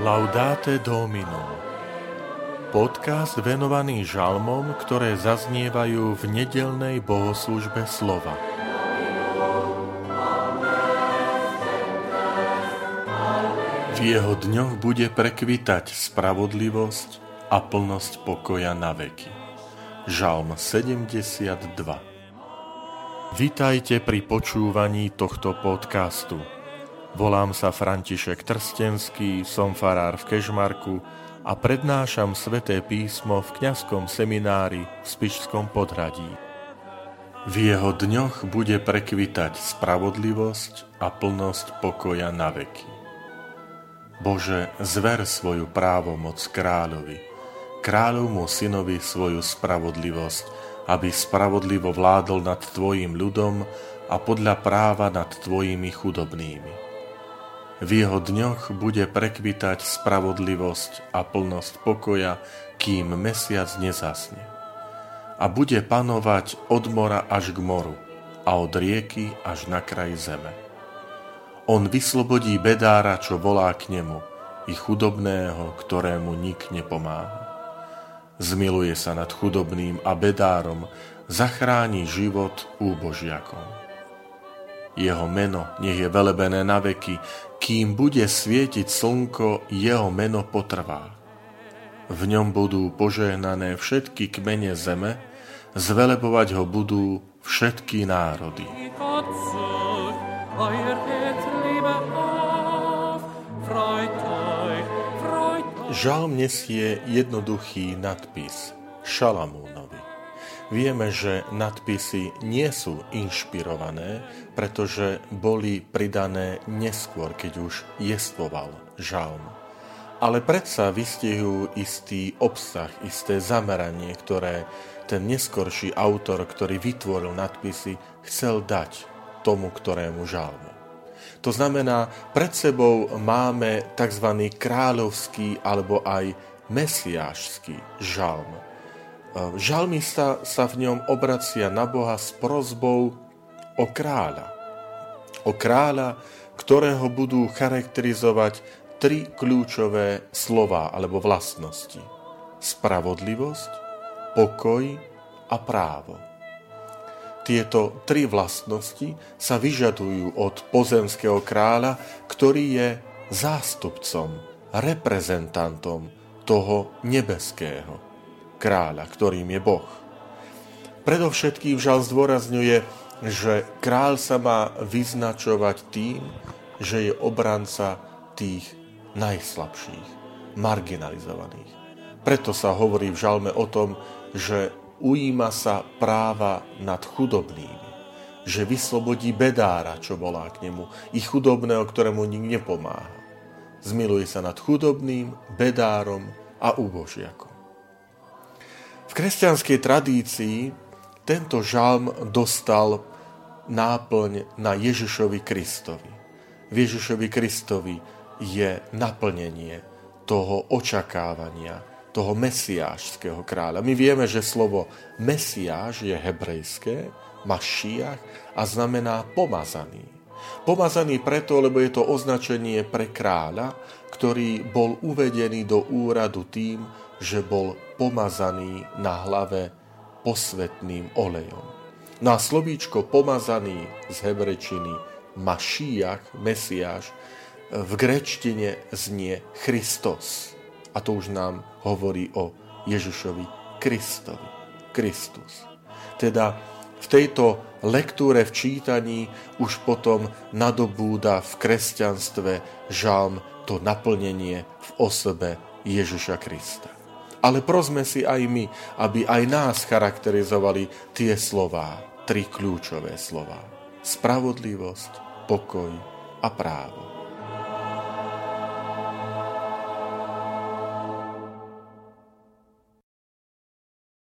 Laudate Domino Podcast venovaný žalmom, ktoré zaznievajú v nedelnej bohoslužbe slova. V jeho dňoch bude prekvitať spravodlivosť a plnosť pokoja na veky. Žalm 72 Vitajte pri počúvaní tohto podcastu. Volám sa František Trstenský, som farár v Kežmarku a prednášam sveté písmo v kňazskom seminári v Spišskom podhradí. V jeho dňoch bude prekvitať spravodlivosť a plnosť pokoja na veky. Bože, zver svoju právomoc kráľovi, kráľovmu synovi svoju spravodlivosť, aby spravodlivo vládol nad Tvojim ľudom a podľa práva nad Tvojimi chudobnými v jeho dňoch bude prekvitať spravodlivosť a plnosť pokoja, kým mesiac nezasne. A bude panovať od mora až k moru a od rieky až na kraj zeme. On vyslobodí bedára, čo volá k nemu, i chudobného, ktorému nik nepomáha. Zmiluje sa nad chudobným a bedárom, zachráni život úbožiakom. Jeho meno nech je velebené na veky, kým bude svietiť slnko, jeho meno potrvá. V ňom budú požehnané všetky kmene zeme, zvelebovať ho budú všetky národy. Žalm nesie jednoduchý nadpis Šalamúnovi. Vieme, že nadpisy nie sú inšpirované, pretože boli pridané neskôr, keď už jestvoval žalm. Ale predsa vystihujú istý obsah, isté zameranie, ktoré ten neskorší autor, ktorý vytvoril nadpisy, chcel dať tomu, ktorému žalmu. To znamená, pred sebou máme tzv. kráľovský alebo aj mesiášský žalm Žalmista sa v ňom obracia na Boha s prozbou o kráľa. O kráľa, ktorého budú charakterizovať tri kľúčové slova alebo vlastnosti. Spravodlivosť, pokoj a právo. Tieto tri vlastnosti sa vyžadujú od pozemského kráľa, ktorý je zástupcom, reprezentantom toho nebeského kráľa, ktorým je Boh. Predovšetkým žal zdôrazňuje, že kráľ sa má vyznačovať tým, že je obranca tých najslabších, marginalizovaných. Preto sa hovorí v žalme o tom, že ujíma sa práva nad chudobnými, že vyslobodí bedára, čo volá k nemu, i chudobného, ktorému nik nepomáha. Zmiluje sa nad chudobným, bedárom a úbožiakom. V kresťanskej tradícii tento žalm dostal náplň na Ježišovi Kristovi. V Ježišovi Kristovi je naplnenie toho očakávania, toho mesiášského kráľa. My vieme, že slovo mesiáš je hebrejské, mašiach a znamená pomazaný. Pomazaný preto, lebo je to označenie pre kráľa, ktorý bol uvedený do úradu tým, že bol pomazaný na hlave posvetným olejom. Na slovíčko pomazaný z hebrečiny Mašíjach, Mesiáš, v grečtine znie Christos. A to už nám hovorí o Ježišovi Kristovi. Kristus. Teda v tejto lektúre, v čítaní už potom nadobúda v kresťanstve žalm to naplnenie v osobe Ježiša Krista. Ale prosme si aj my, aby aj nás charakterizovali tie slová, tri kľúčové slová. Spravodlivosť, pokoj a právo.